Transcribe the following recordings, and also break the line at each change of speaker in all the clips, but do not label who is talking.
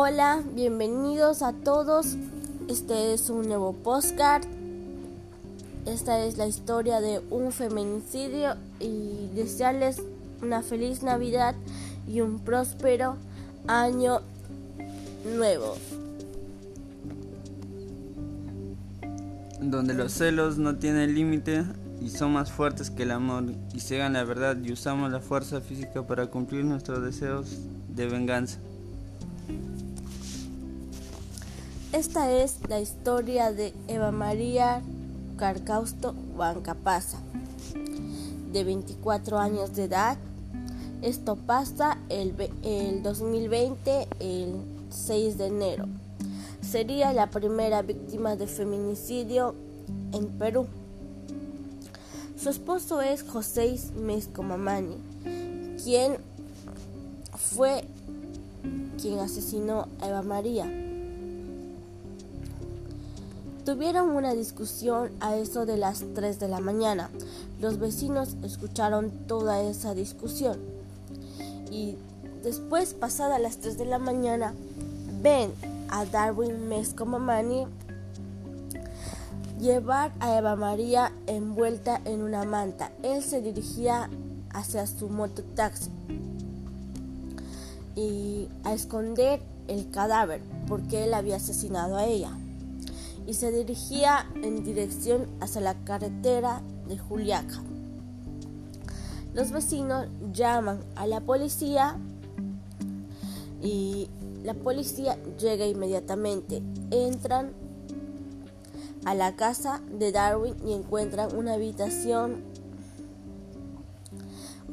Hola, bienvenidos a todos. Este es un nuevo postcard. Esta es la historia de un feminicidio y desearles una feliz Navidad y un próspero año nuevo.
Donde los celos no tienen límite y son más fuertes que el amor y cegan la verdad y usamos la fuerza física para cumplir nuestros deseos de venganza.
Esta es la historia de Eva María Carcausto Huancapasa, de 24 años de edad. Esto pasa el, el 2020, el 6 de enero. Sería la primera víctima de feminicidio en Perú. Su esposo es José Mesco Mamani, quien fue quien asesinó a Eva María. Tuvieron una discusión a eso de las 3 de la mañana. Los vecinos escucharon toda esa discusión. Y después, pasadas las 3 de la mañana, ven a Darwin Mesco Mamani llevar a Eva María envuelta en una manta. Él se dirigía hacia su mototaxi y a esconder el cadáver porque él había asesinado a ella y se dirigía en dirección hacia la carretera de Juliaca. Los vecinos llaman a la policía y la policía llega inmediatamente. Entran a la casa de Darwin y encuentran una habitación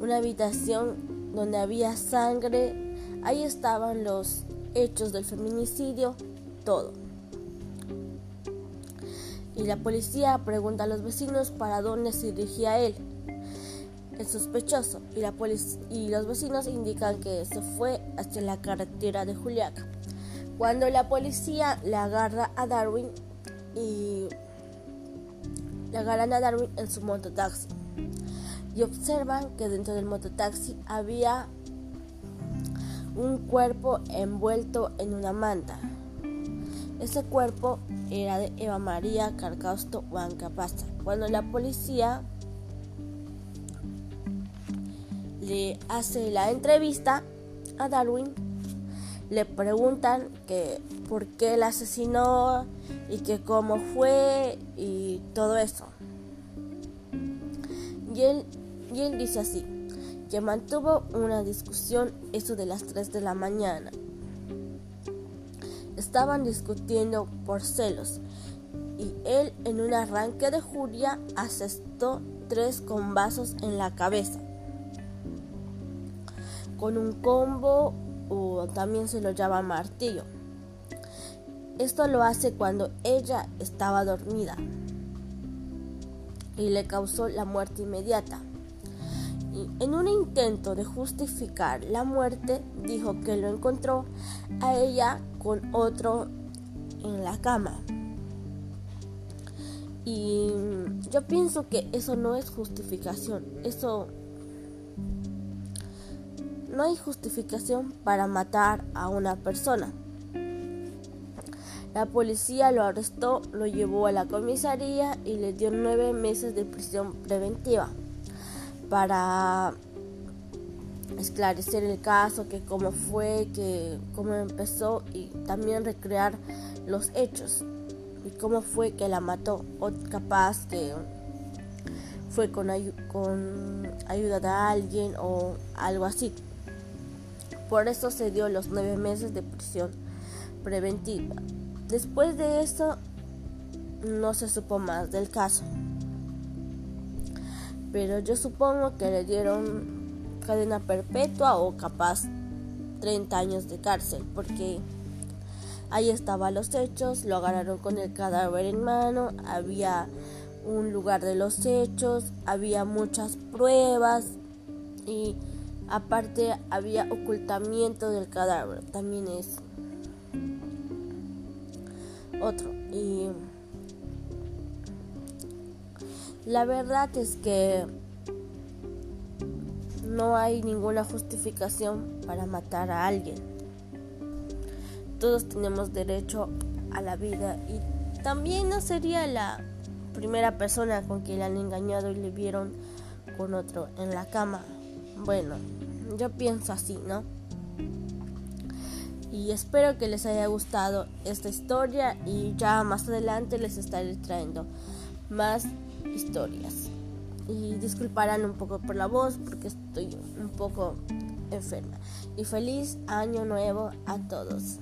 una habitación donde había sangre. Ahí estaban los hechos del feminicidio, todo y la policía pregunta a los vecinos para dónde se dirigía él, el sospechoso, y, la y los vecinos indican que se fue hacia la carretera de Juliaca. Cuando la policía le agarra a Darwin y le agarran a Darwin en su mototaxi y observan que dentro del mototaxi había un cuerpo envuelto en una manta. Ese cuerpo era de Eva María Carcausto Huancapasta. Cuando la policía le hace la entrevista a Darwin, le preguntan que por qué la asesinó y que cómo fue y todo eso. Y él, y él dice así, que mantuvo una discusión eso de las 3 de la mañana estaban discutiendo por celos y él en un arranque de furia asestó tres combazos en la cabeza. Con un combo o también se lo llama martillo. Esto lo hace cuando ella estaba dormida y le causó la muerte inmediata. En un intento de justificar la muerte, dijo que lo encontró a ella con otro en la cama. Y yo pienso que eso no es justificación. Eso no hay justificación para matar a una persona. La policía lo arrestó, lo llevó a la comisaría y le dio nueve meses de prisión preventiva para esclarecer el caso, que cómo fue, que cómo empezó y también recrear los hechos y cómo fue que la mató o capaz que fue con, con ayuda de alguien o algo así. Por eso se dio los nueve meses de prisión preventiva. Después de eso no se supo más del caso. Pero yo supongo que le dieron cadena perpetua o capaz 30 años de cárcel, porque ahí estaban los hechos, lo agarraron con el cadáver en mano, había un lugar de los hechos, había muchas pruebas y aparte había ocultamiento del cadáver, también es otro. Y la verdad es que no hay ninguna justificación para matar a alguien. todos tenemos derecho a la vida y también no sería la primera persona con quien han engañado y le vieron con otro en la cama. Bueno, yo pienso así, ¿no? Y espero que les haya gustado esta historia y ya más adelante les estaré trayendo más historias. Y disculparán un poco por la voz porque estoy un poco enferma. Y feliz año nuevo a todos.